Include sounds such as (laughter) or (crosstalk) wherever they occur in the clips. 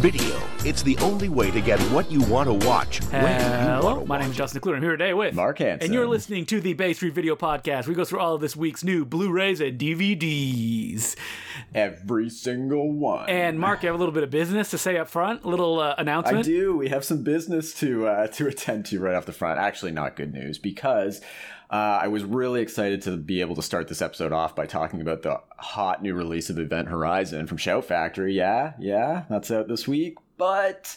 Video. It's the only way to get what you want to watch when you Hello, my name is Justin Decloux. I'm here today with Mark Hanson. and you're listening to the Bay Street Video Podcast. We go through all of this week's new Blu-rays and DVDs. Every single one. And Mark, you have a little bit of business to say up front, a little uh, announcement. I do. We have some business to uh, to attend to right off the front. Actually, not good news because uh, I was really excited to be able to start this episode off by talking about the hot new release of Event Horizon from Shout Factory. Yeah, yeah, that's out this week. But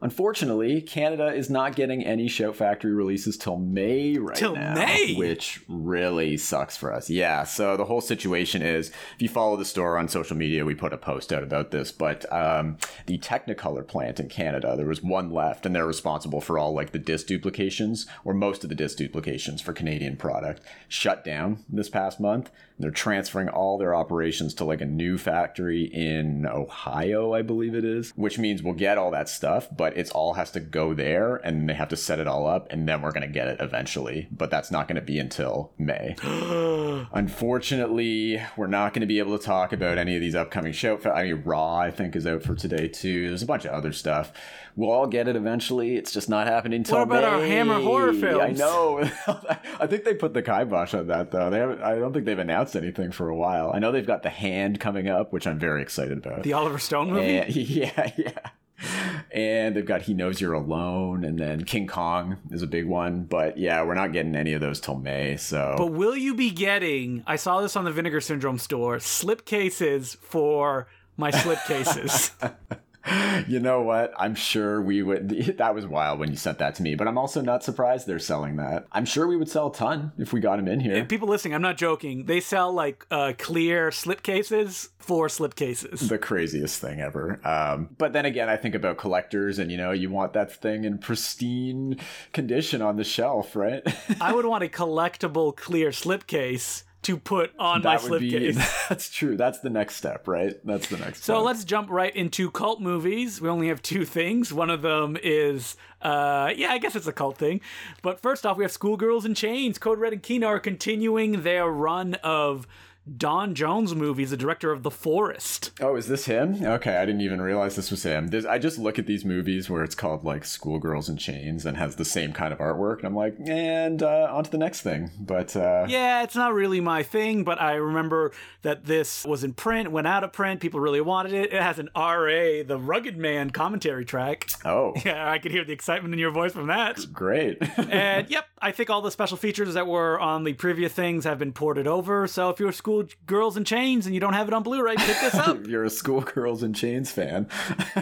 unfortunately, Canada is not getting any Shout Factory releases till May right Till now, May? which really sucks for us. Yeah. So the whole situation is, if you follow the store on social media, we put a post out about this. But um, the Technicolor plant in Canada, there was one left, and they're responsible for all like the disc duplications or most of the disc duplications for Canadian product. Shut down this past month. They're transferring all their operations to like a new factory in Ohio, I believe it is, which means we'll get all that stuff, but it's all has to go there and they have to set it all up and then we're going to get it eventually. But that's not going to be until May. (gasps) Unfortunately, we're not going to be able to talk about any of these upcoming shows. I mean, Raw, I think, is out for today too. There's a bunch of other stuff. We'll all get it eventually. It's just not happening until What about our Hammer horror films? I know. (laughs) I think they put the kibosh on that though. They haven't. I don't think they've announced anything for a while. I know they've got the Hand coming up, which I'm very excited about. the Oliver Stone movie. And, (laughs) yeah, yeah. And they've got He Knows You're Alone, and then King Kong is a big one. But yeah, we're not getting any of those till May. So But will you be getting? I saw this on the Vinegar Syndrome store. Slip cases for my slip cases. (laughs) (laughs) you know what? I'm sure we would. (laughs) That was wild when you sent that to me, but I'm also not surprised they're selling that. I'm sure we would sell a ton if we got them in here. People listening, I'm not joking. They sell like uh, clear slip cases for slip cases. the craziest thing ever. Um, but then again, I think about collectors, and you know, you want that thing in pristine condition on the shelf, right? (laughs) I would want a collectible clear slip case to put on my that would slip be. case. (laughs) That's true. That's the next step, right? That's the next. So step. let's jump right into cult movies. We only have two things. One of them is, uh, yeah, I guess it's a cult thing. But first off, we have Schoolgirls in Chains. Code Red and Kino are continuing their run of Don Jones movies, the director of The Forest. Oh, is this him? Okay, I didn't even realize this was him. This, I just look at these movies where it's called like Schoolgirls in Chains and has the same kind of artwork, and I'm like, and uh, on to the next thing. But uh, Yeah, it's not really my thing, but I remember that this was in print, went out of print, people really wanted it. It has an RA, the Rugged Man commentary track. oh, (laughs) Yeah, I could hear the excitement in your voice from that. great. and (laughs) yep, I think all the special features that were on the previous things have been ported over. So if you're a school girls in chains and you don't have it on Blu-ray, pick this up. (laughs) You're a Schoolgirls in Chains fan,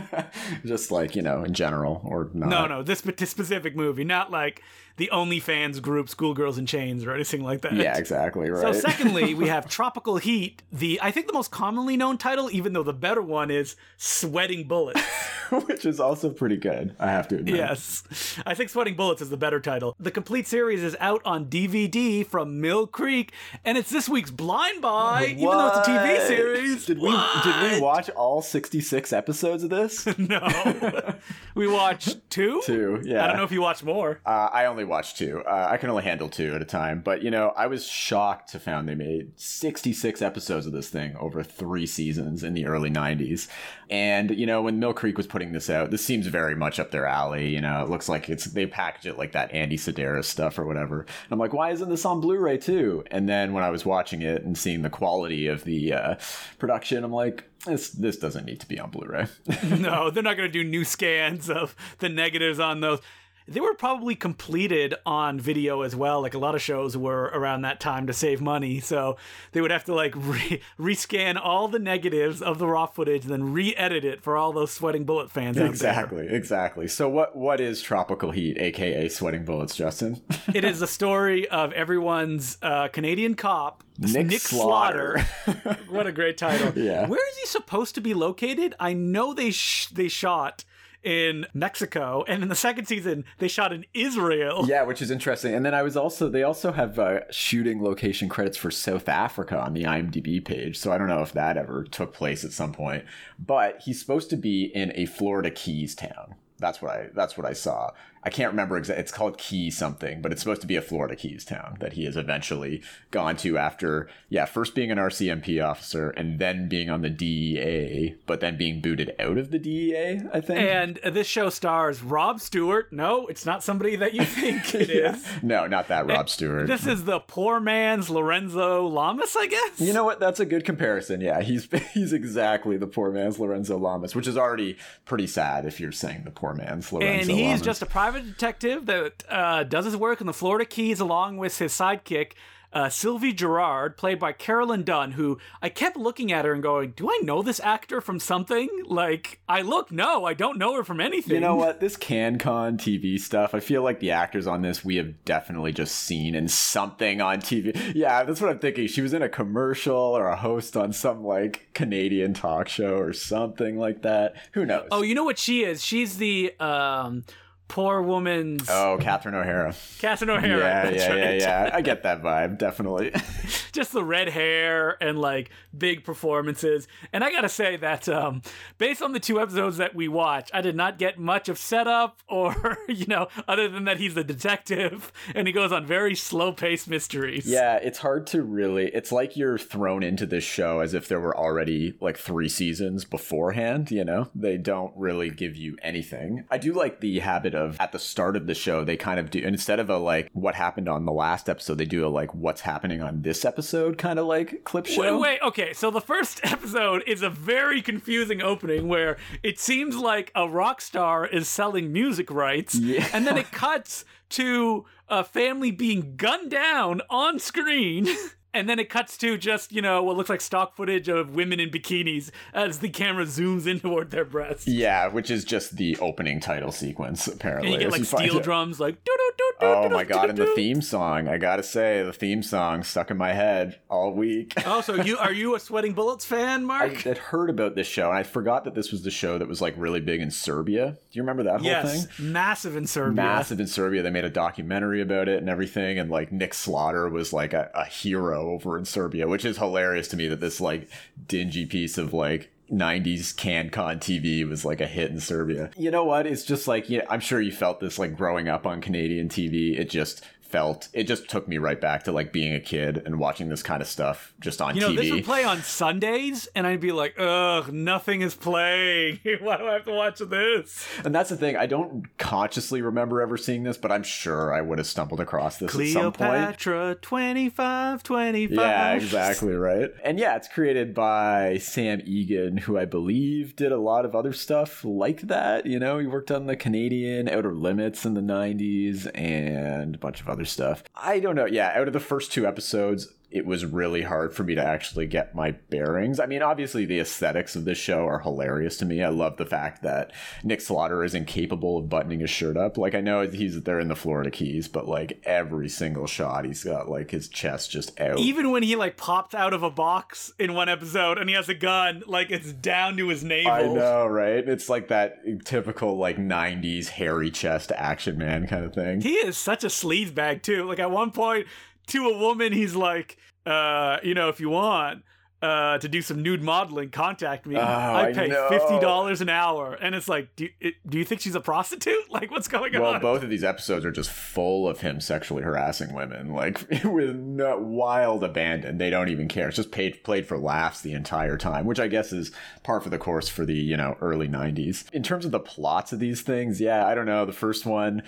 (laughs) just like you know in general, or not. no, no, this spe- specific movie, not like the OnlyFans group Schoolgirls in Chains or anything like that. Yeah, exactly. Right. So secondly, we (laughs) have Tropical Heat, the I think the most commonly known title, even though the better one is Sweating Bullets. (laughs) which is also pretty good. I have to admit. Yes. I think Sweating Bullets is the better title. The complete series is out on DVD from Mill Creek, and it's this week's Blind Buy, even though it's a TV series. Did we did we watch all 66 episodes of this? (laughs) No. we watched two? Two, yeah. I don't know if you watched more. Uh, I only watched two. Uh, I can only handle two at a time. But you know, I was shocked to find they made 66 episodes of this thing over three seasons in the early 90s. And you know, when Mill Creek was putting this out, this seems very much up their alley. You know, it looks like it's they package it like that Andy Sidaris stuff or whatever. And I'm like, why isn't this on Blu-ray too? And then when I was watching it and seeing the quality of the uh, production, I'm like. This, this doesn't need to be on Blu-ray. (laughs) no, they're not going to do new scans of the negatives on those. They were probably completed on video as well. Like a lot of shows were around that time to save money. So they would have to like (laughs) re- rescan all the negatives of the raw footage and then re edit it for all those sweating bullet fans out there. Exactly, exactly. So what what is tropical heat, aka sweating bullets, Justin? (laughs) It is the story of everyone's uh, Canadian cop, Nick Slaughter. (laughs) what a great title. Yeah. Where is he supposed to be located? I know they sh- they shot in Mexico, and in the second season they shot in Israel. yeah, which is interesting. And then I was also they also have uh, shooting location credits for South Africa on the IMDb page. So I don't know if that ever took place at some point. But he's supposed to be in a Florida Keys town. That's what I that's what I saw. I can't remember exactly. It's called Key something, but it's supposed to be a Florida Keys town that he has eventually gone to after, yeah, first being an RCMP officer and then being on the DEA, but then being booted out of the DEA. I think. And this show stars Rob Stewart. No, it's not somebody that you think it (laughs) is. yeah. No, not that Rob Stewart. This is the poor man's Lorenzo Lamas, I guess. You know what? That's a good comparison. Yeah, he's (laughs) he's exactly the poor man's Lorenzo Lamas, which is already pretty sad if you're saying the poor man's Lorenzo. And he's Lamas. just a private detective that uh, does his work in the Florida Keys along with his sidekick. Uh, Sylvie Gerard, played by Carolyn Dunn, who I kept looking at her and going, "Do I know this actor from something?" Like, I look, no, I don't know her from anything. You know what? (laughs) This CanCon TV stuff, I feel like the actors on this we have definitely just seen in something on TV. Yeah, that's what I'm thinking. She was in a commercial or a host on some like Canadian talk show or something like that. Who knows? Oh, you know what she is? She's the um, poor woman's Oh, Catherine O'Hara. Catherine O'Hara. Yeah, yeah, yeah, right. yeah. I get that (laughs) vibe, definitely. (laughs) just the red hair and like big performances. And I gotta say that um, based on the two episodes that we watched, I did not get much of setup (laughs) or you know, other than that he's a detective and he goes on very slow paced mysteries. Yeah, it's hard to really. It's like you're thrown into this show as if there were already like three seasons beforehand, you know? They don't really give you anything. I do like the habit of at the start of the show, they kind of do, instead of a like what happened on the last episode, they do a like what's happening on this episode kind of like clip show. Wait, wait, okay. So the first (laughs) episode is a very confusing opening where it seems like a rock star is selling music rights, Yeah. and then it cuts to a family being gunned down on screen. (laughs) And then it cuts to just, you know, what looks like stock footage of women in bikinis as the camera zooms in toward their breasts. Yeah, which is just the opening title sequence, apparently. And you get like steel drums, like doo doo doo doo. Oh my god, and the theme song. I gotta say, the theme song stuck in my head all week. (laughs) Oh, so you are you a Sweating Bullets fan, Mark? I had heard about this show, and I forgot that this was the show that was like really big in Serbia. Do you remember that whole yes, thing? massive in Serbia. Massive in Serbia. They made a documentary about it and everything, and like Nick Slaughter was like a, a hero over in Serbia, which is hilarious to me that this like dingy piece of like 90s CanCon TV was like a hit in Serbia. You know what? It's just like, yeah, I'm sure you felt this like growing up on Canadian TV. It just felt, it just took me right back to like being a kid and watching this kind of stuff just on You know, TV. this would play on Sundays, and I'd be like, ugh, nothing is playing. (laughs) Why do I have to watch this? And that's the thing. I don't consciously remember ever seeing this, but I'm sure I would have stumbled across this at some point. Cleopatra 25, 25. Yeah, exactly right. And yeah, it's created by Sam Egan, who I believe did a lot of other stuff like that. You know, he worked on the Canadian Outer Limits in the 90s and a bunch of other stuff. I don't know. Yeah, out of the first two episodes, it was really hard for me to actually get my bearings. I mean, obviously, the aesthetics of this show are hilarious to me. I love the fact that Nick Slaughter is incapable of buttoning his shirt up. Like, I know he's there in the Florida Keys, but like every single shot, he's got like his chest just out. Even when he like pops out of a box in one episode and he has a gun, like it's down to his navel. I know, right? It's like that typical like '90s hairy chest action man kind of thing. He is such a sleaze bag too. Like at one point, to a woman, he's like, uh, you know, if you want uh, to do some nude modeling, contact me. Oh, I I pay know. fifty dollars an hour, and it's like, do it, do you think she's a prostitute? (laughs) Like, what's going Well, on? Well, both of these episodes are just full of him sexually harassing women, like (laughs) with no, wild abandon. They don't even care. It's just paid, played for laughs the entire time, which I guess is par for the course for the you know early '90s. In terms of the plots of these things, yeah, I don't know. The first one.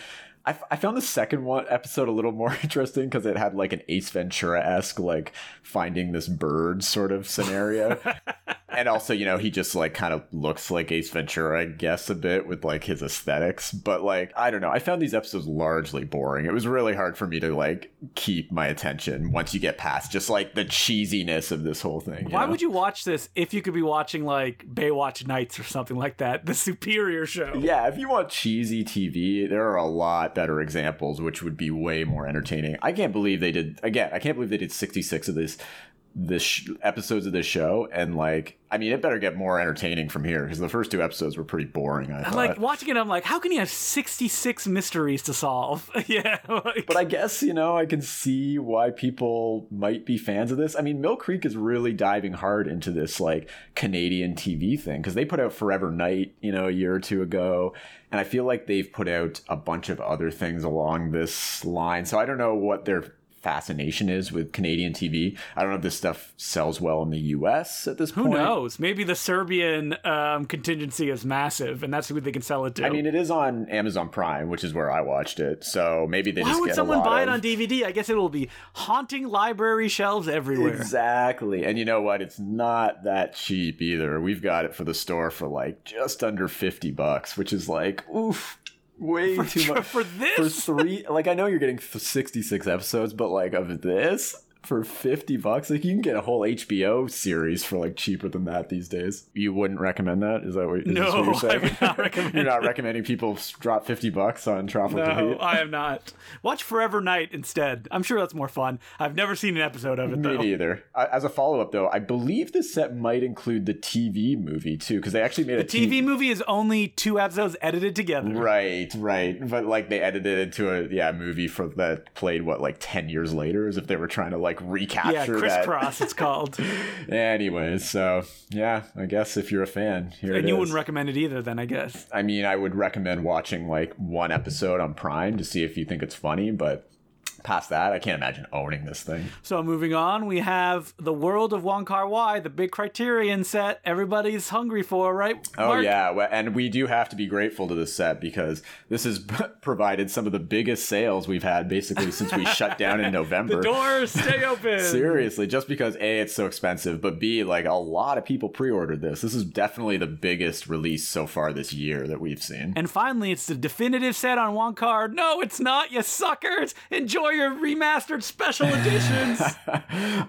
I, f- I found the second one episode a little more (laughs) interesting because it had like an Ace Ventura esque like finding this bird sort of scenario, (laughs) and also you know he just like kind of looks like Ace Ventura, I guess a bit with like his aesthetics. But like I don't know, I found these episodes largely boring. It was really hard for me to like keep my attention once you get past just like the cheesiness of this whole thing. Why would you watch this if you could be watching like Baywatch Nights or something like that, the superior show? Yeah, if you want cheesy TV, there are a lot better examples which would be way more entertaining. I can't believe they did again, I can't believe they did 66 of these the sh- episodes of this show and like I mean it better get more entertaining from here because the first two episodes were pretty boring. I I'm like watching it. I'm like, how can you have 66 mysteries to solve? (laughs) yeah, like, but I guess you know I can see why people might be fans of this. I mean, Mill Creek is really diving hard into this like Canadian TV thing because they put out Forever Knight, you know, a year or two ago, and I feel like they've put out a bunch of other things along this line. So I don't know what their fascination is with Canadian TV. I don't know if this stuff sells well in the U.S. at this who point. Who knows? Maybe the Serbian um, contingency is massive, and that's who they can sell it to. I mean, it is on Amazon Prime, which is where I watched it. So maybe they why just would get someone a lot buy it of... on DVD? I guess it will be haunting library shelves everywhere. Exactly. And you know what? It's not that cheap either. We've got it for the store for like just under 50 bucks, which is like, oof, way For, too much. for this For three, like, I know you're getting 66 episodes, but like, of this, for 50 bucks, like, you can get a whole HBO series for like cheaper than that these days. You wouldn't recommend that? Is that what, is No, what you're saying (laughs) I would not recommend (laughs) you're not recommending people drop 50 bucks on Tropical no, Heat? I am not. Watch Forever Knight instead. I'm sure that's more fun. I've never seen an episode of it Me though. neither. As a follow up, though, I believe this set might include the TV movie too, because they actually made a TV movie is only two episodes edited together. Right, right. But like they edited it into a yeah movie for that played what like ten years later, as if they were trying to like recapture Yeah, that. crisscross. It's called, (laughs) Anyways, so yeah, I guess if you're a fan, here and you is. wouldn't recommend it either. Then I guess. I mean, I would recommend watching like one episode on Prime to see if you think it's funny, but past that, I can't imagine owning this thing. So moving on, we have the world of Wong Kar Wai, the big Criterion set. Everybody's hungry for, right? Oh yeah, and we do have to be grateful to this set because this has (laughs) provided some of the biggest sales we've had basically since we shut down in (laughs) November. The doors stay open. (laughs) Seriously, just because A, it's so expensive, but B, like a lot of people pre ordered this. This is definitely the biggest release so far this year that we've seen. And finally, it's the definitive set on Wong Kar. No, it's not, you suckers. Enjoy your remastered special editions. (laughs)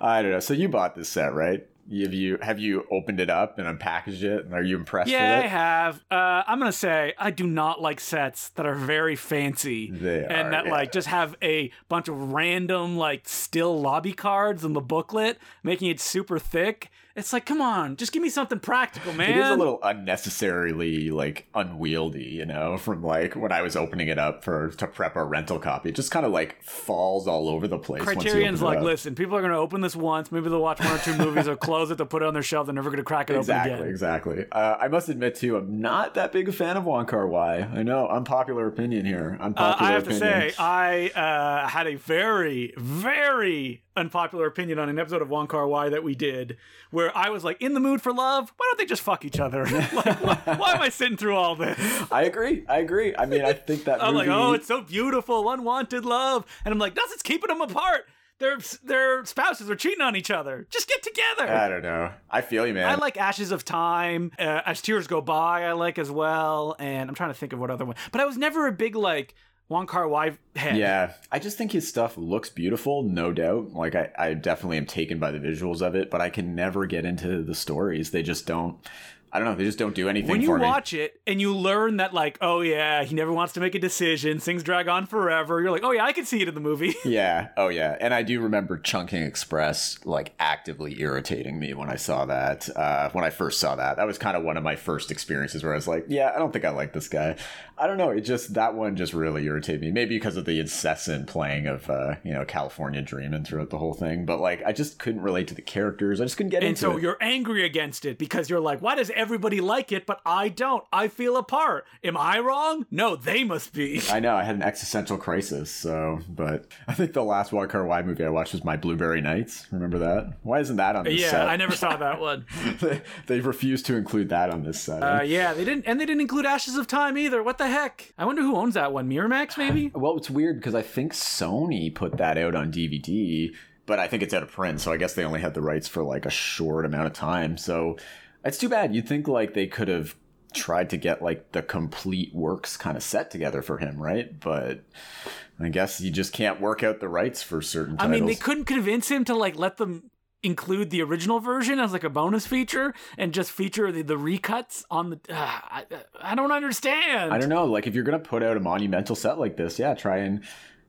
I don't know. So you bought this set, right? Have you have you opened it up and unpackaged it? And are you impressed yeah, I with it? have. Uh, I'm gonna say I do not like sets that are very fancy They and are, that yeah. like just have a bunch of random like still lobby cards in the booklet, making it super thick. It's like, come on, just give me something practical, man. It is a little unnecessarily like unwieldy, you know, from like when I was opening it up for to prep our rental copy. It just kind of like falls all over the place. Criterion's like, listen, people are gonna open this once, maybe they'll watch one or two movies, they'll close it, they'll put it on their shelf, they're never gonna crack it Exactly, open again. exactly. Uh, I must admit too, I'm not that big a fan of Wong Kar Wai. I know, unpopular opinion here. Uh, Unpopular I have to say, I uh, had a very, very unpopular opinion on an episode of Wong Kar Wai that we did, where I was like, in the mood for love. Why don't they just fuck each other? (laughs) like, why, why am I sitting through all this? (laughs) I agree. I agree. I mean, I think that (laughs) I'm movie. like, oh, it's so beautiful, unwanted love, and I'm like, that's it's keeping them apart. Their their spouses are cheating on each other. Just get together. I don't know. I feel you, man. I like Ashes of Time. Uh, As Tears Go By, I like as well. And I'm trying to think of what other one. But I was never a big like Wong Kar Wai head. Yeah, I just think his stuff looks beautiful, no doubt. Like I, I definitely am taken by the visuals of it, but I can never get into the stories. They just don't. I don't know. They just don't do anything when you for me. watch it and you learn that like oh yeah he never wants to make a decision things drag on forever you're like oh yeah i can see it in the movie (laughs) Yeah. Oh, yeah. And I do remember Chungking Express like actively irritating me when I saw that. Uh, when I first saw that, that was kind of one of my first experiences where I was like, "Yeah, I don't think I like this guy." I don't know. It just that one just really irritated me. Maybe because of the incessant playing of uh, you know California Dreaming throughout the whole thing. But like, I just couldn't relate to the characters. I just couldn't get and into And so it. you're angry against it because you're like why does everybody like it but i don't i feel apart am i wrong no they must be I know I had an existential crisis. So, but (laughs) I think the last Kar Wai movie I watched was My Blueberry Nights. Remember that? Why isn't that on this set? yeah set? i never saw that one (laughs) they, they refused to include that on this set. uh, yeah they didn't and they didn't include ashes of time either what the heck i wonder who owns that one miramax (sighs) maybe well, it's weird because I think Sony put that out on DVD, but I think it's out of print, so I guess they only had the rights for like a short amount of time. So it's too bad. You'd think like they could have tried to get like the complete works kind of set together for him, right? But I guess you just can't work out the rights for certain i mean they couldn't convince him to like let them include the original version as like a bonus feature and just feature the, the recuts on the uh, I, I don't understand I don't know. Like, if you're gonna put out a monumental set like this, yeah, try and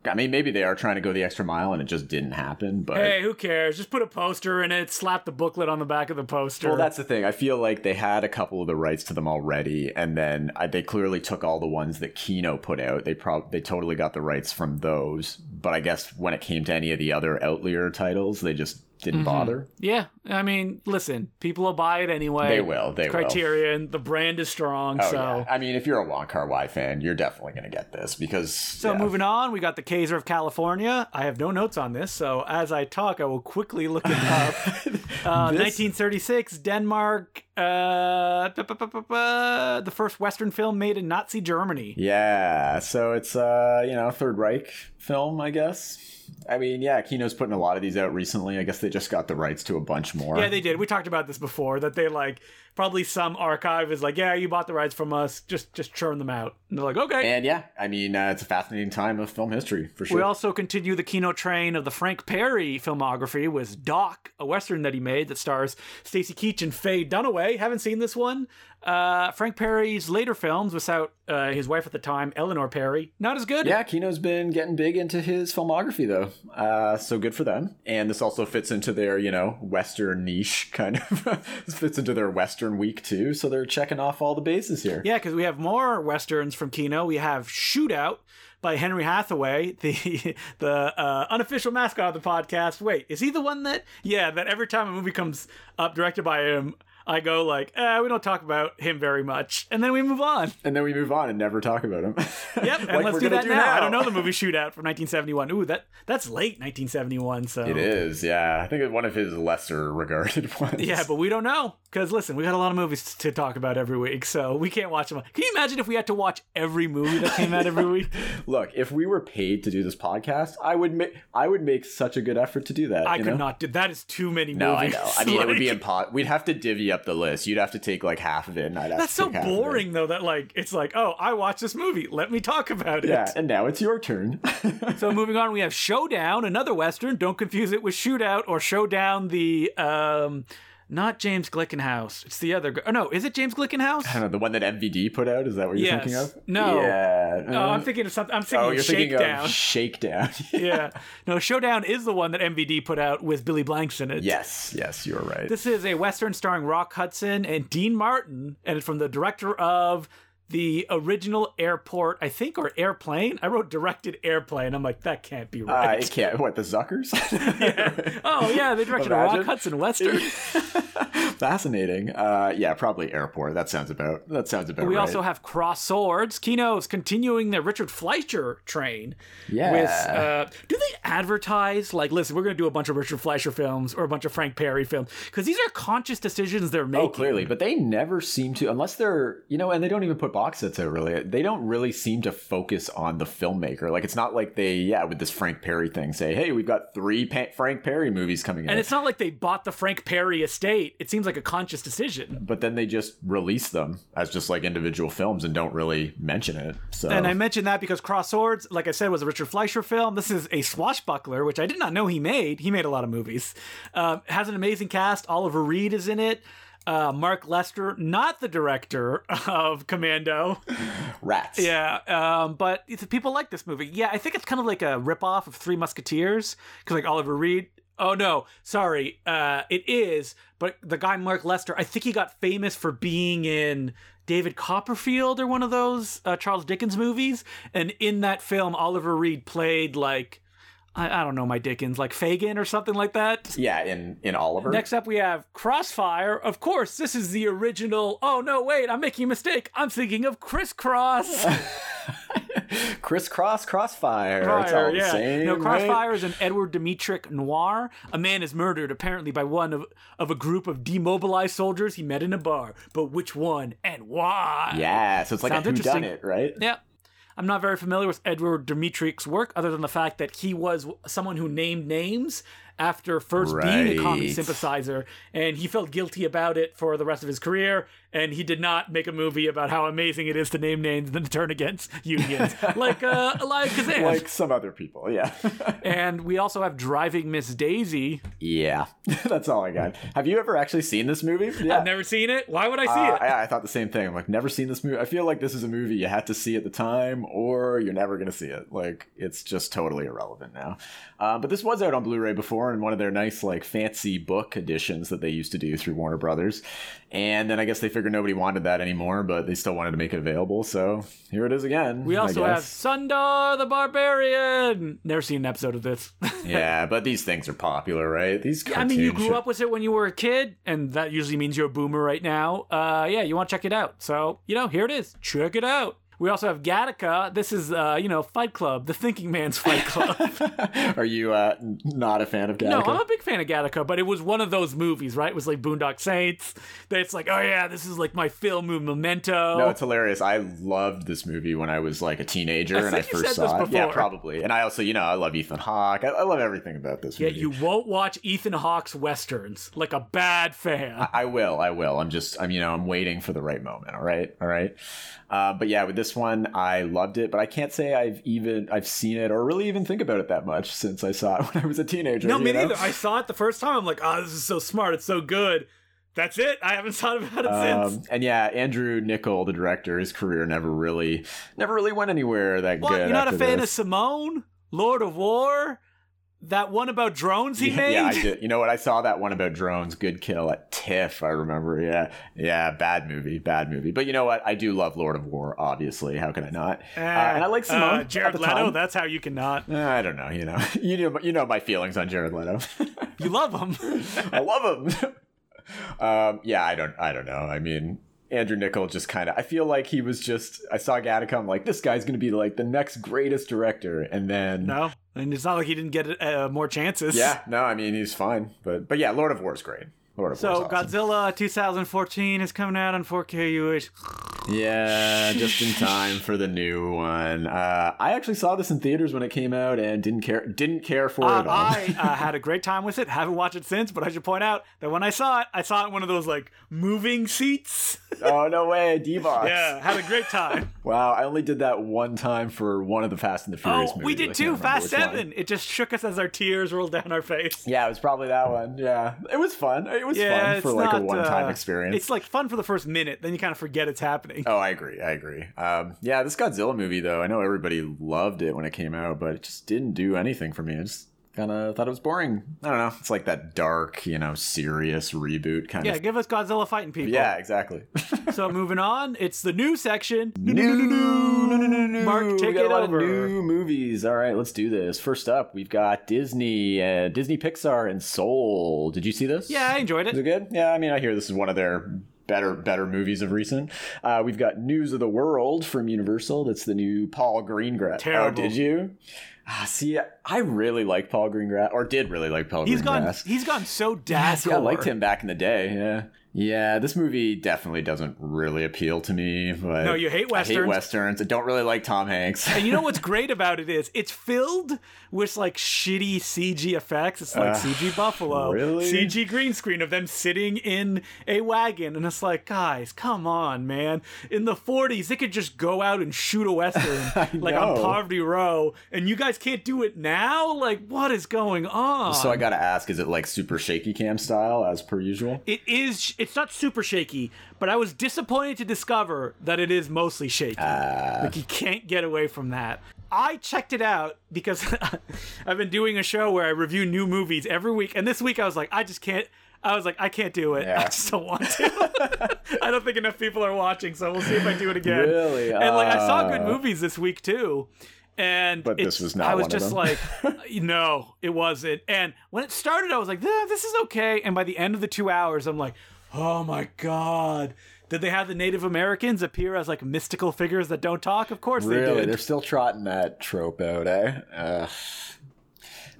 I mean, maybe they are trying to go the extra mile and it just didn't happen. But Hey, who cares? Just put a poster in it, slap the booklet on the back of the poster. well, that's the thing. I feel like they had a couple of the rights to them already, and then I, they clearly took all the ones that Kino put out. They prob they totally got the rights from those. But I guess when it came to any of the other Outlier titles, they just didn't Mm-hmm. bother. yeah, I mean, listen, people will buy it anyway. They will, they will. Criterion, the brand is strong, Oh, so. yeah. I mean, if you're a Wong Kar Wai fan, you're definitely going to get this because. So yeah. moving on, we got the Kaiser of California. I have no notes on this, so as I talk, I will quickly look it up. (laughs) uh, This- 1936, Denmark. Uh, the first Western film made in Nazi Germany. Yeah, so it's uh, you know, Third Reich film, I guess. I mean, yeah, Kino's putting a lot of these out recently. I guess they just got the rights to a bunch more. Yeah, they did. We talked about this before. That they like probably some archive is like, yeah, you bought the rights from us. Just just churn them out. And they're like, okay. and yeah, I mean, uh, it's a fascinating time of film history for sure. We also continue the Kino train of the Frank Perry filmography with Doc, a western that he made that stars Stacy Keach and Faye Dunaway. Haven't seen this one. Uh, Frank Perry's later films, without uh, his wife at the time, Eleanor Perry, not as good. yeah, Kino's been getting big into his filmography though, uh, so good for them. And this also fits into their, you know, Western niche (laughs) kind of. this fits into their Western week too, so they're checking off all the bases here. Yeah, because we have more westerns from Kino. We have Shootout by Henry Hathaway, (laughs) the the uh, unofficial mascot of the podcast. Wait, is he the one that? Yeah, that every time a movie comes up directed by him, I go like, eh, we don't talk about him very much, and then we move on. And then we move on and never talk about him. Yep, and (laughs) Like let's do that now. I don't know the movie (laughs) Shootout from 1971. Ooh, that that's late 1971. So It is, yeah. I think it's one of his lesser regarded (laughs) ones. Yeah, but we don't know because listen, we got a lot of movies to talk about every week, so we can't watch them. Can you imagine if we had to watch every movie that came out every week? Look, if we were paid to do this podcast, I would make I would make such a good effort to do that. I you could know? not do that. that. Is too many No, I know. I mean, it would be Like, impo- We'd have to divvy up the list. You'd have to take like half of it, and I'd have That's to so take half of it. boring, though. That like it's like, oh, I watched this movie. Let me talk about it. Yeah, and now it's your turn. (laughs) So moving on, we have Showdown, another western. Don't confuse it with Shootout or Showdown. The um, not James Glickenhaus. It's the other. Oh no, is it James Glickenhaus? I don't know the one that MVD put out. Is that what you're Yes. thinking of? No. Yeah. Oh, I'm thinking of something. I'm oh, thinking Oh, of you're thinking Shakedown. of Shakedown. (laughs) (laughs) yeah. No, Showdown is the one that MVD put out with Billy Blanks in it. yes. Yes, you're right. This is a western starring Rock Hudson and Dean Martin, and it's from the director of the original Airport, I think, or Airplane. I wrote directed Airplane. I'm like, that can't be uh, right. it can't. What the Zuckers? (laughs) oh yeah, they directed a Rock Imagine. Hudson western. (laughs) Fascinating. Uh, yeah, probably airport. That sounds about. That sounds about. We right. also have Crossed Swords. Kino's continuing the Richard Fleischer train. Yeah. With, uh, do they advertise like, listen, we're going to do a bunch of Richard Fleischer films or a bunch of Frank Perry films because these are conscious decisions they're making. Oh, clearly, but they never seem to, unless they're, you know, and they don't even put box sets out. Really, they don't really seem to focus on the filmmaker. Like, it's not like they, yeah, with this Frank Perry thing, say, hey, we've got three pa- Frank Perry movies coming out, And it's not like they bought the Frank Perry estate. It seems like a conscious decision. but then they just release them as just like individual films and don't really mention it. So, And I mentioned that because Crossed Swords, like I said, was a Richard Fleischer film. This is a swashbuckler, which I did not know he made. He made a lot of movies. Um, has an amazing cast. Oliver Reed is in it. Uh, Mark Lester, not the director of Commando. (laughs) rats. Yeah, um, but people like this movie. Yeah, I think it's kind of like a ripoff of Three Musketeers because like Oliver Reed. Oh no, sorry, uh, it is. But the guy Mark Lester, I think he got famous for being in David Copperfield or one of those uh, Charles Dickens movies, and in that film, Oliver Reed played like. I, I don't know my Dickens, like Fagin or something like that. Yeah, in in Oliver. Next up, we have Crossfire. Of course, this is the original. Oh no, wait, I'm making a mistake. I'm thinking of Crisscross. (laughs) Crisscross Crossfire. it's all Crossfire, the yeah. same. no, right? Crossfire is an Edward Dmytryk noir. A man is murdered, apparently by one of, of a group of demobilized soldiers he met in a bar. But which one and why? Yeah, so it's like Sounds a who done interesting. it, right? Yeah. I'm not very familiar with Edward Dmytryk's work, other than the fact that he was someone who named names after first being a commie Right. sympathizer, and he felt guilty about it for the rest of his career. And he did not make a movie about how amazing it is to name names and turn against (laughs) unions, (laughs) like uh, Elia Kazan. like some other people, yeah. (laughs) and we also have Driving Miss Daisy. yeah, that's all I got. Have you ever actually seen this movie? Yeah. I've never seen it. Why would I see Uh, it? yeah, I thought the same thing. I'm like, never seen this movie. I feel like this is a movie you had to see at the time, or you're never gonna see it. Like, it's just totally irrelevant now. Uh, but this was out on Blu-ray before, in one of their nice, like, fancy book editions that they used to do through Warner Brothers. And then I guess they figured nobody wanted that anymore, but they still wanted to make it available. So here it is again. we also have. Thundarr the Barbarian. Never seen an episode of this. (laughs) yeah, but these things are popular, right? These. I mean, you grew up with it when you were a kid, and that usually means you're a boomer right now. Uh, yeah, you want to check it out. So, you know, here it is. Check it out. We also have Gattaca. This is, uh, you know, Fight Club, the thinking man's Fight (laughs) Club. Are you uh, not a fan of Gattaca? no, I'm a big fan of Gattaca, but it was one of those movies, right? It was like Boondock Saints. That it's like, oh yeah, this is like my film of Memento. No, it's hilarious. I loved this movie when I was like a teenager and I first saw it. Yeah, probably. And I also, you know, I love Ethan Hawke. I, I love everything about this Yet movie. you won't watch Ethan Hawke's westerns like a bad fan. I will. I will. I'm just. I'm. You know. I'm waiting for the right moment. All right. All right. Uh, but yeah, with this one, I loved it. But I can't say I've even I've seen it or really even think about it that much since I saw it (laughs) when I was a teenager. No, me know? neither. I saw it the first time. I'm like, oh, this is so smart. It's so good. That's it. I haven't (laughs) thought about it since. Um, and yeah, Andrew Niccol, the director, his career never really, never really went anywhere that What? good. You're not a fan of. Simone? Lord of War? That one about drones he yeah, made? Yeah, I did. You know what? I saw that one about drones. Good kill at TIFF. I remember. Yeah, yeah. Bad movie. Bad movie. But you know what? I do love Lord of War. Obviously, how can I not? uh, and I like Simone. Uh, Jared Leto, time. that's how you cannot. Uh, I don't know. You know. (laughs) You know. You know my feelings on Jared Leto. (laughs) You love him. I love him. (laughs) um, yeah. I don't. I don't know. I mean. Andrew Niccol just kind of. I feel like he was just. I saw Gattaca. I'm like, this guy's gonna be like the next greatest director, and then no. And it's not like he didn't get uh, more chances. Yeah, no, I mean he's fine, but but yeah, Lord of War is great. Lord of So War. awesome. Godzilla 2014 is coming out on 4K UH. Yeah, just in (laughs) time for the new one. Uh, I actually saw this in theaters when it came out and didn't care didn't care for it Uh, at all. I uh, (laughs) had a great time with it. Haven't watched it since, but I should point out that when I saw it, I saw it in one of those like moving seats. (laughs) oh no way, D-Box. yeah, had a great time. Wow, I only did that one time for one of the Fast and the Furious oh, movies. we did too. Fast one. Seven. It just shook us as our tears rolled down our face. Yeah, it was probably that one. Yeah, it was fun. It was Yeah, fun for like not, a one-time uh, experience. It's like fun for the first minute, then you kind of forget it's happening. Oh, I agree. I agree. Um, yeah, this Godzilla movie, though, I know everybody loved it when it came out, but it just didn't do anything for me. I just kind of thought it was boring. I don't know. It's like that dark, you know, serious reboot kind Yeah, of. Yeah, give us Godzilla fighting people. Yeah, exactly. (laughs) So moving on, it's the new section. new, no, no, no, no. Mark, take it a lot of over. new movies. All right, let's do this. First up, we've got Disney, uh, Disney Pixar, and Soul. Did you see this? Yeah, I enjoyed Is it. it good? Yeah, I mean, I hear this is one of their better better movies of recent. Uh, we've got News of the World from Universal. That's the new Paul Greengrass. Terrible. Oh, did you? Ah, see, I really like Paul Greengrass, or did really like Paul He's gone. He's gone so Yeah, dazzle. see, I liked him back in the day. Yeah. Yeah, this movie definitely doesn't really appeal to me. But No, you hate westerns. I hate westerns. I don't really like Tom Hanks. And you know what's (laughs) great about it is it's filled with like shitty CG effects. It's like Uh, CG Buffalo, really? CG green screen of them sitting in a wagon, and it's like, guys, come on, man. In the '40s, they could just go out and shoot a western (laughs) like on. Poverty Row, and you guys can't do it now. Like, what is going on? so I gotta ask, is it like super shaky cam style as per usual? It is. It's not super shaky, but I was disappointed to discover that it is mostly shaky. like you can't get away from that. I checked it out because (laughs) I've been doing a show where I review new movies every week, and this week I was like, I just can't. I was like, I can't do it. I just don't want to. (laughs) I don't think enough people are watching, so we'll see if I do it again. Really? And like, I saw good Uh, movies this week too. And But this was not I was just like, (laughs) no, it wasn't. And when it started, I was like, "Yeah, this is okay. And by the end of the two hours, I'm like, oh my god, did they have the Native Americans appear as like mystical figures that don't talk? Of course they Really? did. They're still trotting that trope out, eh? Ugh.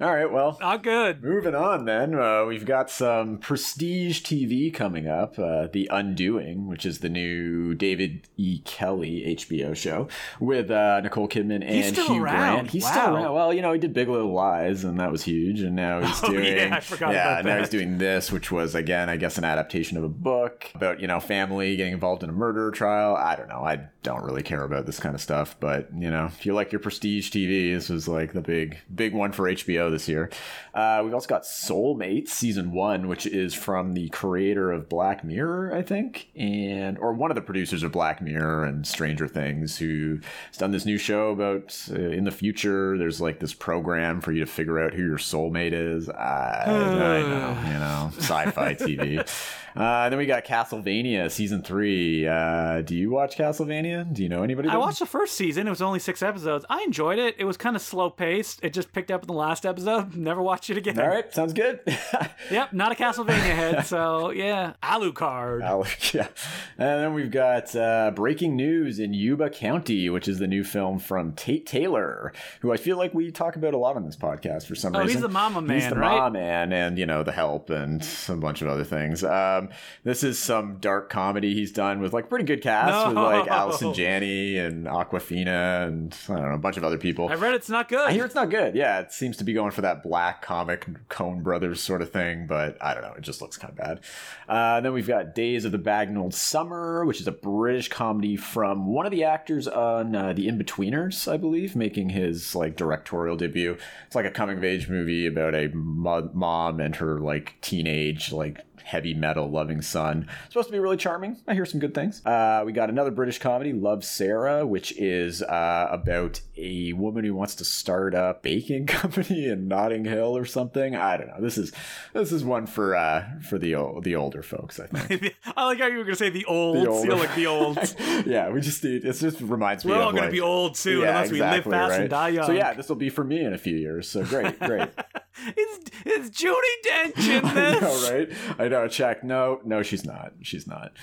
All right, well, Not good. Moving on, then, uh, we've got some prestige TV coming up. Uh, the Undoing, which is the new David E. Kelley HBO show with uh, Nicole Kidman and still Hugh around. Grant. He's still Wow. around. Well, you know, he did Big Little Lies, and that was huge. And now he's (laughs) Oh, doing yeah, I forgot yeah, now he's doing this, which was again, I guess, an adaptation of a book about you know family getting involved in a murder trial. I don't know. I don't really care about this kind of stuff, but you know, if you like your prestige TV, this was like the big big one for HBO this year. Uh, we've also got Soulmates season one, which is from the creator of Black Mirror, I think, and or one of the producers of Black Mirror and Stranger Things, who has done this new show about uh, in the future. There's like this program for you to figure out who your soulmate is. I, I know, (sighs) you know, sci-fi TV. Uh, then we got Castlevania season three. Uh, do you watch Castlevania? Do you know anybody? I watched the first season. It was only six episodes. I enjoyed it. It was kind of slow paced. It just picked up in the last episode. Never watch it again. All right, sounds good. (laughs) Yep, not a Castlevania head. So yeah, Alucard. (laughs) Alex, yeah. And then we've got uh, breaking news in Yuba County, which is the new film from Tate Taylor, who I feel like we talk about a lot on this podcast for some Oh, reason. he's the mama man. He's the right? mama man, and you know the help and a bunch of other things. Um, this is some dark comedy he's done with like pretty good cast with like Allison Janney and Awkwafina and I don't know a bunch of other people. I read it's not good. I hear it's not good. Yeah, it seems to be going for that black comic Coen Brothers sort of thing, but I don't know. It just looks kind of bad. Uh, then we've got Days of the Bagnold Summer, which is a British comedy from one of the actors on uh, The Inbetweeners, I believe, making his like directorial debut. It's like a coming of age movie about a mo- mom and her like teenage like heavy metal loving son. Supposed to be really charming. I hear some good things. Uh, we got another British comedy, Love Sarah, which is uh, about a woman who wants to start a baking (laughs) company in Notting Hill or something. I don't know. This is this is one for uh, for the o- the older folks, I think. (laughs) I like how you were gonna say the old. The older- like the olds. (laughs) yeah, we just need. It just reminds me. We're all gonna like- be old soon unless we live fast and die young. So yeah, this will be for me in a few years. So great, great. It's it's Judi Dench in I this. know, right? I know. Check. No, no, she's not. She's not.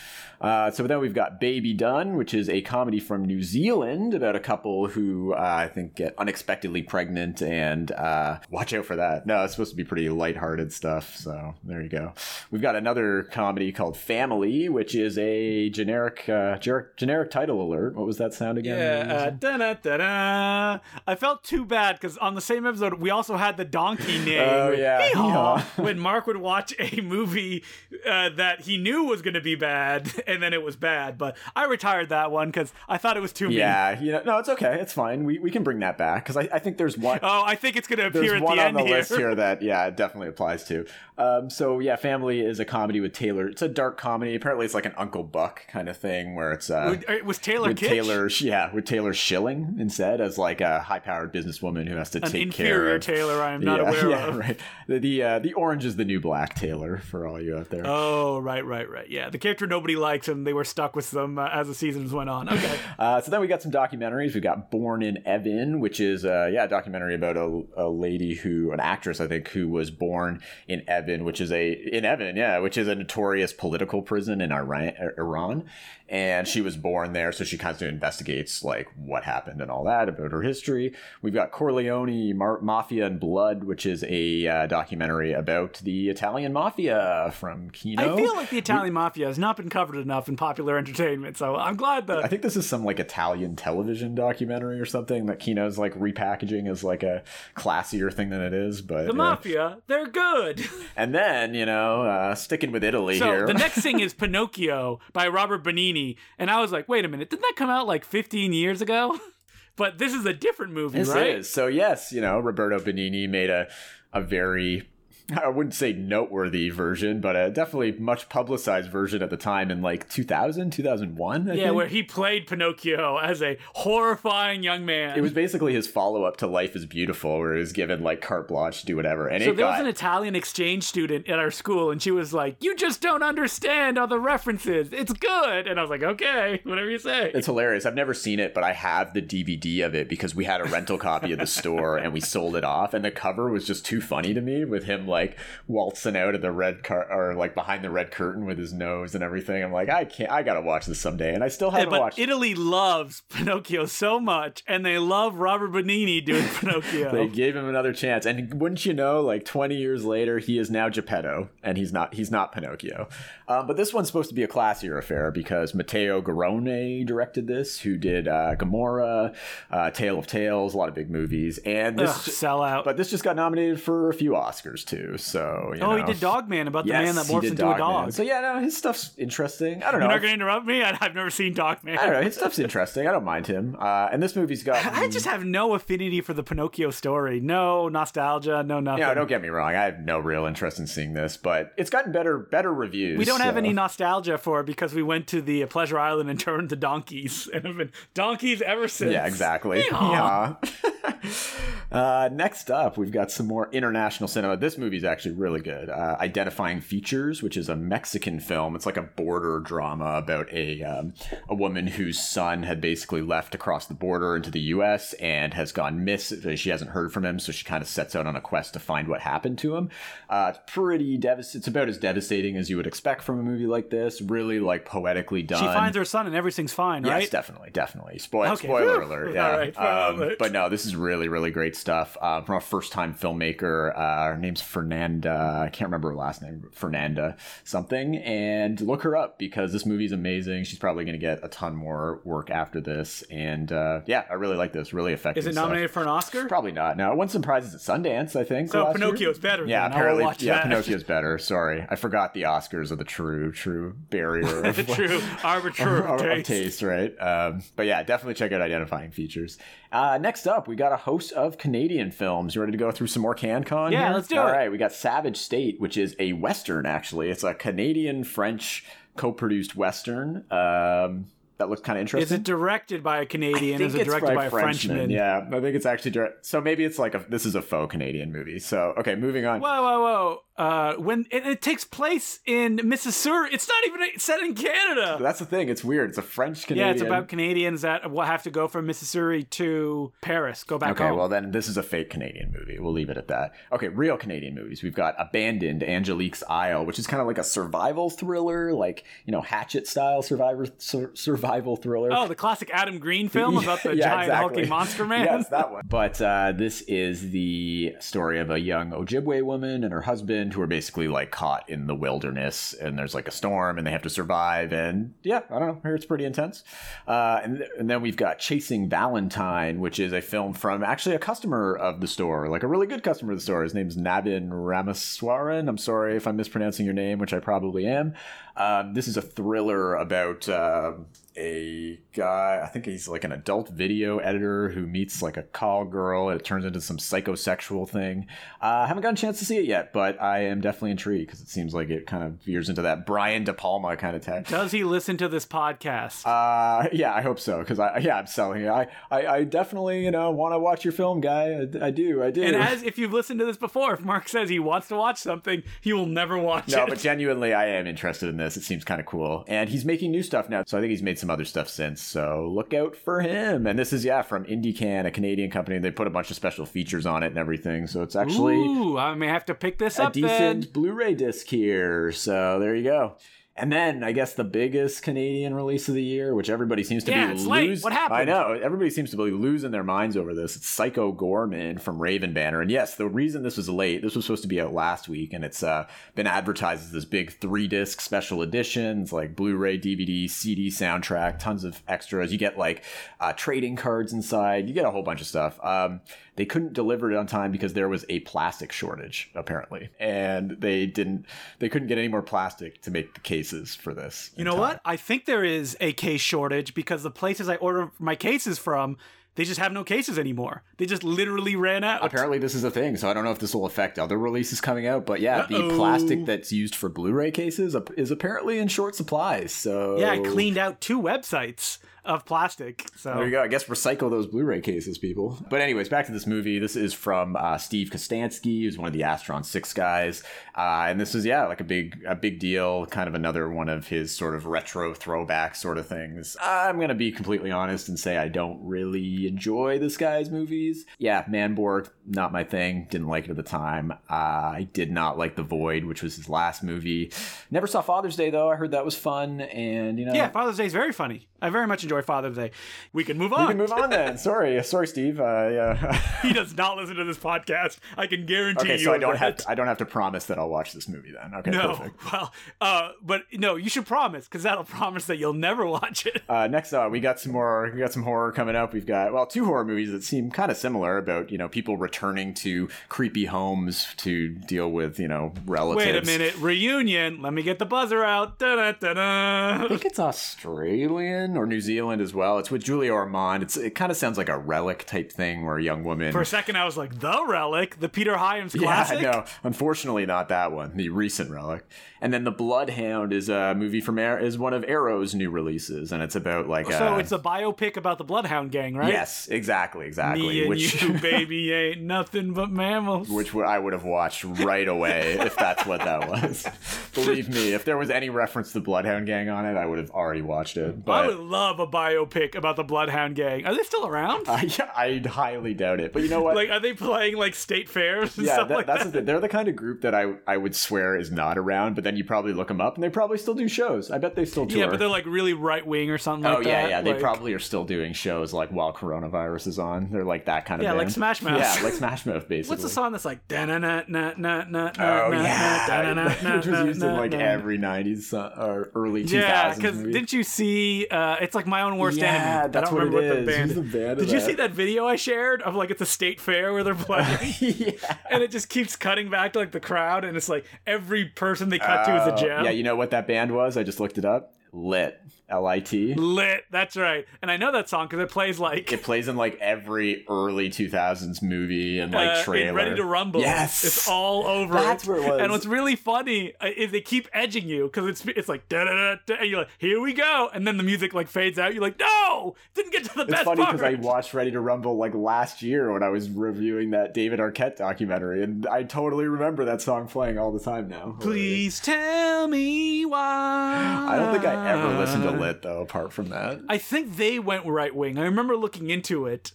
Uh, so then we've got Baby Done, which is a comedy from New Zealand about a couple who uh, I think get unexpectedly pregnant, and uh, watch out for that. No, it's supposed to be pretty lighthearted stuff. So there you go. We've got another comedy called Family, which is a generic, uh, generic, generic title alert. What was that sound again? Yeah, uh, da da da. I felt too bad because on the same episode we also had the donkey name. Oh, yeah. Hee-haw, (laughs) when Mark would watch a movie uh, that he knew was going to be bad, (laughs) and then it was bad. But I retired that one because I thought it was too mean. yeah, you know, no, it's okay. It's fine. We, we can bring that back because I, I think there's one. Oh, I think it's going to appear at one the on end the here. list here (laughs) that yeah, it definitely applies to. Um, so yeah, Family is a comedy with Taylor. It's a dark comedy. Apparently, it's like an Uncle Buck kind of thing where it's uh, It was Taylor with? Taylor, yeah, with Taylor Schilling instead as like a high-powered businesswoman who has to An take care of. Taylor I am not yeah, (laughs) aware yeah, of. right. The the, uh, the orange is the new black Taylor for all you out there. Oh, right, right, right. Yeah, the character nobody likes, and they were stuck with them uh, as the seasons went on. Okay. (laughs) Uh, so then we got some documentaries. We got Born in Evin, which is uh, yeah, a documentary about a, a lady who, an actress, I think, who was born in Evin, which is a in Evin, yeah, which is a notorious political prison in Iran. Iran. And she was born there, so she kind of investigates like what happened and all that about her history. We've got Corleone, Mar- Mafia and Blood, which is a uh, documentary about the Italian mafia from Kino. I feel like the Italian mafia has not been covered enough in popular entertainment, so I'm glad that I think this is some like Italian television documentary or something that Kino's like repackaging as like a classier thing than it is. But the yeah. mafia, they're good. and then you know, uh, sticking with Italy So here. the next (laughs) thing is Pinocchio by Robert Benigni, and I was like, wait a minute, didn't that come out like 15 years ago? (laughs) But this is a different movie, this right? is so yes, you know, Roberto Benigni made a a very I wouldn't say noteworthy version, but a definitely much publicized version at the time in like 2000, 2001. I Yeah, think. where he played Pinocchio as a horrifying young man. it was basically his follow up to Life is Beautiful, where he was given like carte blanche to do whatever. And so there got was an Italian exchange student at our school, and she was like, "You just don't understand all the references. It's good." And I was like, "Okay, (laughs) whatever you say." It's hilarious. I've never seen it, but I have the DVD of it because we had a rental copy at the store and we sold it off. And the cover was just too funny to me with him like like waltzing out of the red car or like behind the red curtain with his nose and everything. I'm like, I can't. I gotta watch this someday, and I still haven't but watched. it. Italy loves (laughs) Pinocchio so much, and they love Robert Benigni doing (laughs) Pinocchio. They gave him another chance, and wouldn't you know? Like twenty years later, he is now Geppetto, and he's not. He's not Pinocchio. Um, but this one's supposed to be a classier affair because Matteo Garrone directed this, who did uh, Gomorrah, uh, Tale of Tales, a lot of big movies, and this. Ugh, sell out. but this just got nominated for a few Oscars too. So you oh, he know. did Dogman about the Yes, man that morphs into a Dogman. dog. So yeah, no, his stuff's interesting. I don't know. You're not going to interrupt me? (laughs) I- I've never seen Dogman. I don't know. His stuff's interesting. I don't mind him. Uh, and this movie's got. (laughs) I just have no affinity for the Pinocchio story. No nostalgia, no nothing. Yeah, don't get me wrong. I have no real interest in seeing this, but it's gotten better, better reviews. we don't have any nostalgia for it because we went to the uh, Pleasure Island and turned to donkeys (laughs) and have been donkeys ever since. Yeah, exactly. Yeehaw. Yeah. uh, next up, we've got some more international cinema. This movie is actually really good. Uh, Identifying Features, which is a Mexican film. It's like a border drama about a um, a woman whose son had basically left across the border into the U.S. and has gone miss. She hasn't heard from him, so she kind of sets out on a quest to find what happened to him. Uh, it's pretty devastating. It's about as devastating as you would expect from a movie like this. Really like poetically done. She finds her son and everything's fine, right? Yes, definitely, definitely. Spoil, Okay. Spoiler alert. Yeah. right, Um, but no, this is really, really great stuff uh, from a first-time filmmaker. Uh, her name's Fernanda. I can't remember her last name. Fernanda something. And look her up because this movie's amazing. She's probably going to get a ton more work after this. And uh, yeah, I really like this. Really effective. Is it stuff. nominated for an Oscar? Probably not. No, it won some prizes at Sundance. I think. So last year. Better Yeah. Apparently. yeah, that. Pinocchio's (laughs) better. Sorry, I forgot the Oscars are the true, true barrier. Of, (laughs) True. Arbiter of, (laughs) taste. taste, right? Um, but yeah, definitely check out identifying features. Uh, next up, we got a host of Canadian films. You ready to go through some more CanCon? Yeah, here? let's do All it. right, we got Savage State, which is a western. Actually, it's a Canadian French co-produced western. Um, that looks kind of interesting. Is it directed by a Canadian? I Is it it's directed by a Frenchman? Yeah, I think it's actually direct. So maybe it's like a this is a faux Canadian movie. So okay, moving on. Whoa, whoa, whoa! Uh, when and it takes place in Mississauga, it's not even set in Canada. That's the thing. It's weird. It's a French Canadian. Yeah, it's about Canadians that will have to go from Mississauga to Paris, go back Okay, home. well then this is a fake Canadian movie. We'll leave it at that. Okay, real Canadian movies. We've got Abandoned, Angelique's Isle, which is kind of like a survival thriller, like you know Hatchet style survivor sur- survival thriller. oh, the classic Adam Green film (laughs) about the Yeah, giant exactly. hulking monster man. yes, that one. But uh, this is the story of a young Ojibwe woman and her husband who are basically like caught in the wilderness, and there's like a storm, and they have to survive. And yeah, I don't know. Here it's pretty intense. Uh, and, th- and then we've got Chasing Valentine, which is a film from actually a customer of the store, like a really good customer of the store. His name's Nabin Ramaswaran. I'm sorry if I'm mispronouncing your name, which I probably am. Um, this is a thriller about um a guy, I think he's like an adult video editor who meets like a call girl and it turns into some psychosexual thing. Uh, I haven't gotten a chance to see it yet, but I am definitely intrigued because it seems like it kind of veers into that Brian De Palma kind of tag. Does he listen to this podcast? Uh, yeah, I hope so because I yeah I'm selling it. I I, I definitely you know want to watch your film, guy. I, I do, I do. and as (laughs) if you've listened to this before, if Mark says he wants to watch something, he will never watch No, it. No, but genuinely, I am interested in this. It seems kind of cool. And he's making new stuff now. So I think he's made some other stuff since. So look out for him. And this is, yeah, from IndieCan, a Canadian company. They put a bunch of special features on it and everything. So it's actually Ooh, I may have to pick this a up A decent then. Blu ray disc here. So there you go. And then I guess the biggest Canadian release of the year, which everybody seems to Yeah, be it's late. losing. What happened? I know everybody seems to be losing their minds over this. It's Psycho Goreman from Raven Banner, and yes, the reason this was late, this was supposed to be out last week, and it's uh, been advertised as this big three disc special editions, like Blu-ray, DVD, CD, soundtrack, tons of extras. You get like uh, trading cards inside. You get a whole bunch of stuff. Um, they couldn't deliver it on time because there was a plastic shortage apparently, and they didn't. They couldn't get any more plastic to make the cases for this. You know what? I think there is a case shortage because the places I order my cases from, they just have no cases anymore. They just literally ran out. Apparently, this is a thing, so I don't know if this will affect other releases coming out. But yeah, Uh-oh. the plastic that's used for Blu-ray cases is apparently in short supply. So Yeah, I cleaned out two websites of plastic. So There you go. I guess recycle those Blu-ray cases, people. But anyways, back to this movie. This is from uh, Steve Kostanski, who's one of the Astron Six guys, uh, and this is yeah, like a big a big deal. Kind of another one of his sort of retro throwback sort of things. I'm gonna be completely honest and say I don't really enjoy this guy's movies. Yeah, Manborg, not my thing. Didn't like it at the time. Uh, I did not like The Void, which was his last movie. Never saw Father's Day though. I heard that was fun, and you know, yeah, Father's Day is very funny. I very much enjoy Father's Day. We can move on. we can move on then. (laughs) Sorry, sorry, Steve. Uh, yeah. (laughs) he does not listen to this podcast. I can guarantee Okay, you. so I don't have to, I don't have to promise that I'll watch this movie then. Okay, No, perfect. (laughs) well, uh, but no, you should promise because that'll promise that you'll never watch it. Uh, next up, we got some more. We got some horror coming up. We've got well, two horror movies that seem kind of similar about you know people returning to creepy homes to deal with you know relatives. Wait a minute, reunion. Let me get the buzzer out. Da-da-da-da. I think it's Australian or New Zealand as well. It's with Julia Ormond. It's it kind of sounds like a relic type thing where a young woman. For a second, I was like, the relic, the Peter Hyams classic. Yeah, no, unfortunately not that one. The recent relic, and then the Bloodhound is a movie from Ar- is one of Arrow's new releases, and it's about like So a, it's a biopic about the Bloodhound Gang, right? yes, exactly, exactly. Me and which you, (laughs) baby, ain't nothing but mammals. which I would have watched right away if that's what that was. Believe me, if there was any reference to Bloodhound Gang on it, I would have already watched it. But I would love a biopic about the Bloodhound Gang. Are they still around? I, I highly doubt it. But you know what? like, are they playing like state fairs and yeah, stuff that, like that's that? the they're the kind of group that I I would swear is not around. But then you probably look them up, and they probably still do shows. I bet they still tour. Yeah, but they're like really right wing or something Oh like yeah, that. yeah. Yeah. They like- probably are still doing shows like while coronavirus is on. They're like that kind of thing. Yeah, like. Smash Mouth. Yeah, like Smash Mouth, basically. (laughs) What's the song that's like da na na na na na Oh na yeah, which (laughs) was used in like every '90s uh, or early 2000s Yeah, because didn't you see? Uh, it's like my own worst Yeah, enemy. that's I don't what remember it what is. the band. The band Did you that? see that video I shared of like at the state fair where they're playing? (laughs) yeah. and it just keeps cutting back to like the crowd, and it's like every person they cut to is a Oh, gem. Yeah, you know what that band was? I just looked it up. Lit. L I T. Lit. That's right. And I know that song because it plays like It plays in like every early 2000s movie and like uh, trailer. Ready to Rumble. Yes. it's all over. That's where it was. And what's really funny uh, is they keep edging you because it's it's like da da da and you're like, here we go, and then the music like fades out. You're like, no, didn't get to the It's best funny because I watched Ready to Rumble like last year when I was reviewing that David Arquette documentary, and I totally remember that song playing all the time now. Please tell me why. I don't think I ever listened to Lit though, apart from that. I think they went right wing. I remember looking into it,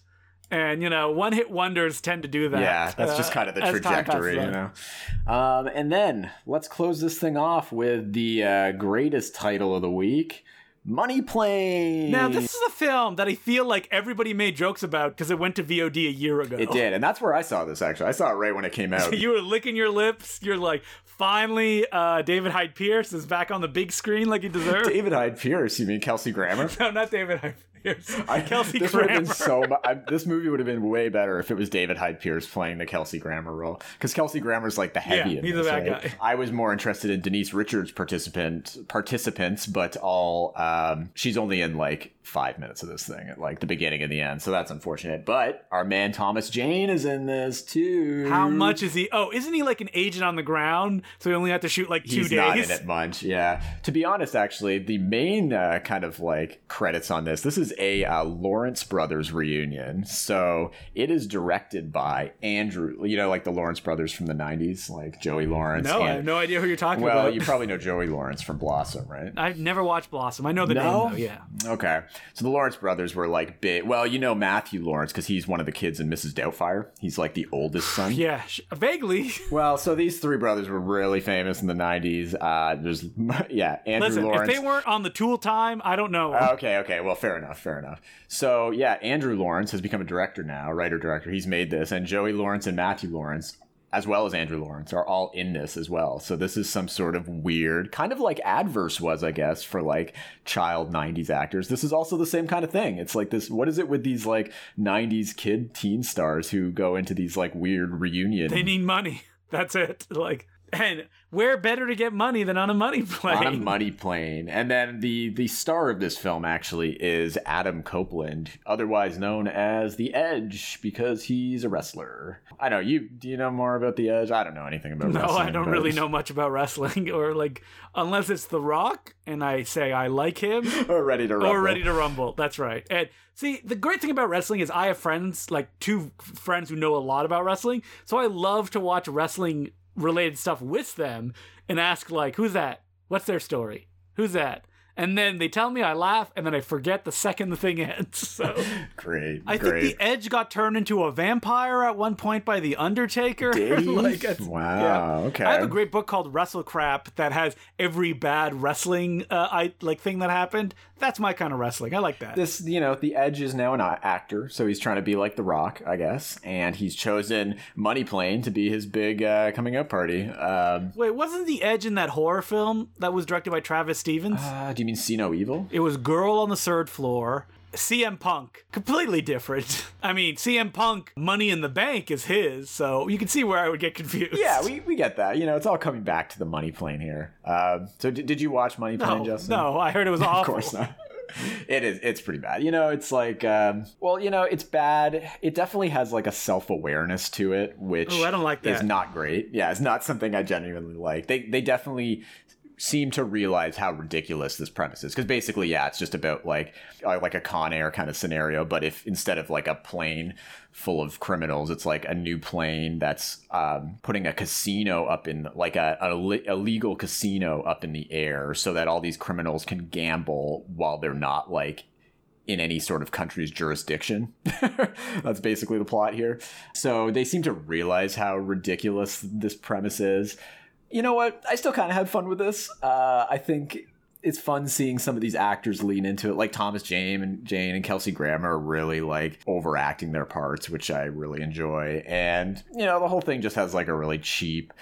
and you know, one hit wonders tend to do that. Yeah, that's just uh, kind of the trajectory, you know. Um, and then let's close this thing off with the uh, greatest title of the week, Money Plane. Now, this is a film that I feel like everybody made jokes about because it went to VOD a year ago. it did, and that's where I saw this. Actually, I saw it right when it came (laughs) out. You were licking your lips. You're like, finally, uh, David Hyde Pierce is back on the big screen like he deserved. David Hyde Pierce, you mean Kelsey Grammer? (laughs) no, not David Hyde Pierce. (laughs) I, Kelsey this would have been so. I, (laughs) this movie would have been way better if it was David Hyde Pierce playing the Kelsey Grammer role, because Kelsey Grammer's like the heavy. Yeah, he's a bad right? guy. I was more interested in Denise Richards' participant participants, but all um, she's only in like five minutes of this thing at like the beginning and the end, so that's unfortunate. But our man Thomas Jane is in this too. How much is he? Oh, isn't he like an agent on the ground? So he only had to shoot like two He's days. not in it much, yeah. To be honest, actually, the main uh, kind of like credits on this, this is a uh, Lawrence Brothers reunion. So it is directed by Andrew, you know, like the Lawrence Brothers from the '90s, like Joey Lawrence. No, I have no idea who you're talking Well, about. Well, you probably know Joey Lawrence from Blossom, right? (laughs) I've never watched Blossom. I know the No? name though. Yeah. Okay. So the Lawrence brothers were like big. Well, you know Matthew Lawrence because he's one of the kids in Mrs. Doubtfire. He's like the oldest son. (laughs) Yeah, sh- vaguely. (laughs) Well, so these three brothers were really famous in the 90s. Uh, there's, yeah, Andrew Listen, Lawrence. if they weren't on the Tool time, I don't know. Okay, okay. Well, fair enough, fair enough. So, yeah, Andrew Lawrence has become a director now, writer director. He's made this, and Joey Lawrence and Matthew Lawrence, as well as Andrew Lawrence, are all in this as well. So this is some sort of weird, kind of like Adverse was, I guess, for like child '90s actors. This is also the same kind of thing. It's like this. What is it with these like '90s kid teen stars who go into these like weird reunion? they need money. (laughs) That's it. Like And where better to get money than on a money (laughs) plane? on a money plane. And then the the star of this film actually is Adam Copeland, otherwise known as the Edge, because he's a wrestler. I know you. Do you know more about the Edge? I don't know anything about no, wrestling. I don't but- really know much about wrestling, (laughs) or like, unless it's The Rock, and I say I like him, (laughs) Or ready to rumble. or Ready to Rumble. That's right. And see, the great thing about wrestling is I have friends, like two friends who know a lot about wrestling, so I love to watch wrestling related stuff with them and ask like, "Who's that? What's their story? Who's that?" And then they tell me, I laugh, and then I forget the second the thing ends. So. (laughs) Great. I great. think the Edge got turned into a vampire at one point by the Undertaker. (laughs) Like, wow. yeah. Okay. I have a great book called Wrestle Crap that has every bad wrestling uh, I like thing that happened. That's my kind of wrestling. I like that. this you know the edge is now an actor so he's trying to be like the rock i guess and he's chosen money plane to be his big uh, coming out party um, Wait, wasn't the Edge in that horror film that was directed by Travis Stevens? uh, do you mean see no evil it was Girl on the Third Floor. CM Punk, completely different. (laughs) I mean, CM Punk, Money in the Bank is his, so you can see where I would get confused. yeah we, we get that you know it's all coming back to the money plane here um, so d- did you watch money plane no, justin no, I heard it was (laughs) awful. of course not it is it's pretty bad you know it's like um, well you know it's bad it definitely has like a self-awareness to it which Ooh, I don't like is that. not great yeah it's not something i genuinely like they they definitely seem to realize how ridiculous this premise is because basically yeah it's just about like uh, like a con air kind of scenario but if instead of like a plane full of criminals it's like a new plane that's um, putting a casino up in like a, a, legal casino up in the air so that all these criminals can gamble while they're not like in any sort of country's jurisdiction. (laughs) That's basically the plot here. So they seem to realize how ridiculous this premise is. You know what? I still kind of had fun with this. Uh, I think it's fun seeing some of these actors lean into it, like Thomas Jane and Jane and Kelsey Grammer are really like overacting their parts, which I really enjoy. And you know, the whole thing just has like a really cheap,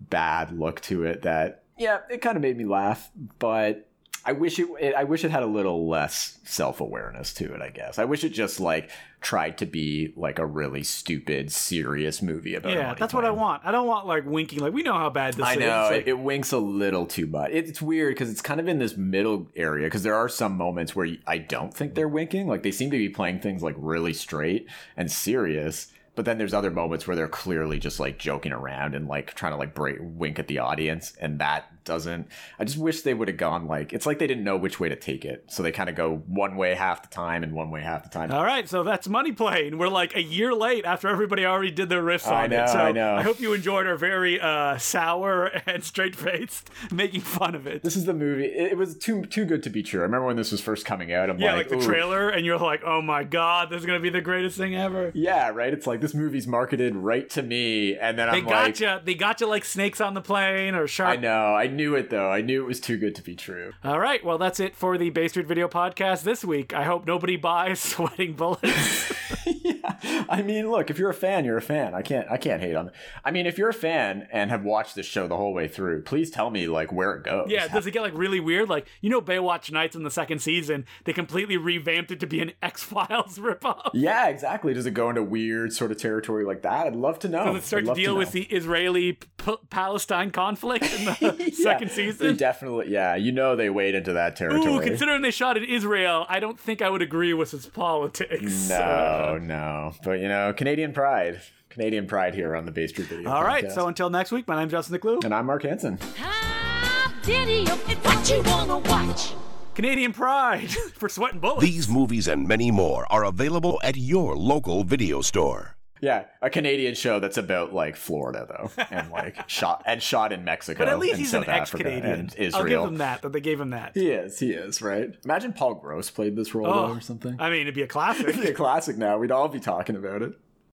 bad look to it. That yeah, it kind of made me laugh, but I wish it, it I wish it had a little less self-awareness to it, I guess. I wish it just like tried to be like a really stupid serious movie about Yeah, that's what I want. I don't want like winking. Like we know how bad this I is. know Like, it, it winks a little too much. It, it's weird because it's kind of in this middle area. Because there are some moments where I don't think they're winking. Like they seem to be playing things like really straight and serious. But then there's other moments where they're clearly just like joking around and like trying to like break wink at the audience, and that doesn't. I just wish they would have gone like it's like they didn't know which way to take it, so they kind of go one way half the time and one way half the time. All right, so that's Money Plane. We're like a year late after everybody already did their riffs I on know, it. So I know. I hope you enjoyed our very uh, sour (laughs) and straight faced (laughs) making fun of it. this is the movie. It, was too too good to be true. I remember when this was first coming out. I'm yeah, like, like, the "Ooh." trailer, and you're like, oh my god, this is gonna be the greatest thing ever. Yeah, right. It's like this movie's marketed right to me, and then They I'm like, gotcha. They gotcha like snakes on the plane or shark. I know. I knew it though. I knew it was too good to be true. All right, well that's it for the Bay Street Video Podcast this week. I hope nobody buys (laughs) sweating bullets. (laughs) yeah. I mean, look, if you're a fan, you're a fan. I can't. I can't hate on. I mean, if you're a fan and have watched this show the whole way through, please tell me like where it goes. Yeah, does it get like really weird? Like you know, Baywatch Nights in the second season, they completely revamped it to be an (laughs) X Files ripoff. Yeah, exactly. Does it go into weird sort of territory like that? I'd love to know. Does it start to deal know. with the Israeli P- Palestine conflict in the Yeah, second They season? definitely. Yeah, you know they wade into that territory. Ooh, considering they shot in Israel, I don't think I would agree with its politics. no, uh, no. But you know, Canadian pride. Canadian pride here on the Bay Street Video. All right, Podcast. so until next week, my name's Justin Decloux. and I'm Mark Hanson. Top Diddy, it's what you wanna watch. Canadian Pride (laughs) for sweating bullets. These movies and many more are available at your local video store. Yeah, a Canadian show that's about like Florida though, and like (laughs) shot and shot in Mexico. but at least he's South an ex-Canadian. and I'll give Israel. him that. That they gave him that. He is, he is, right? Imagine Paul Gross played this role though, Oh, or something. I mean, it'd be a classic. It'd be a classic now. We'd all be talking about it.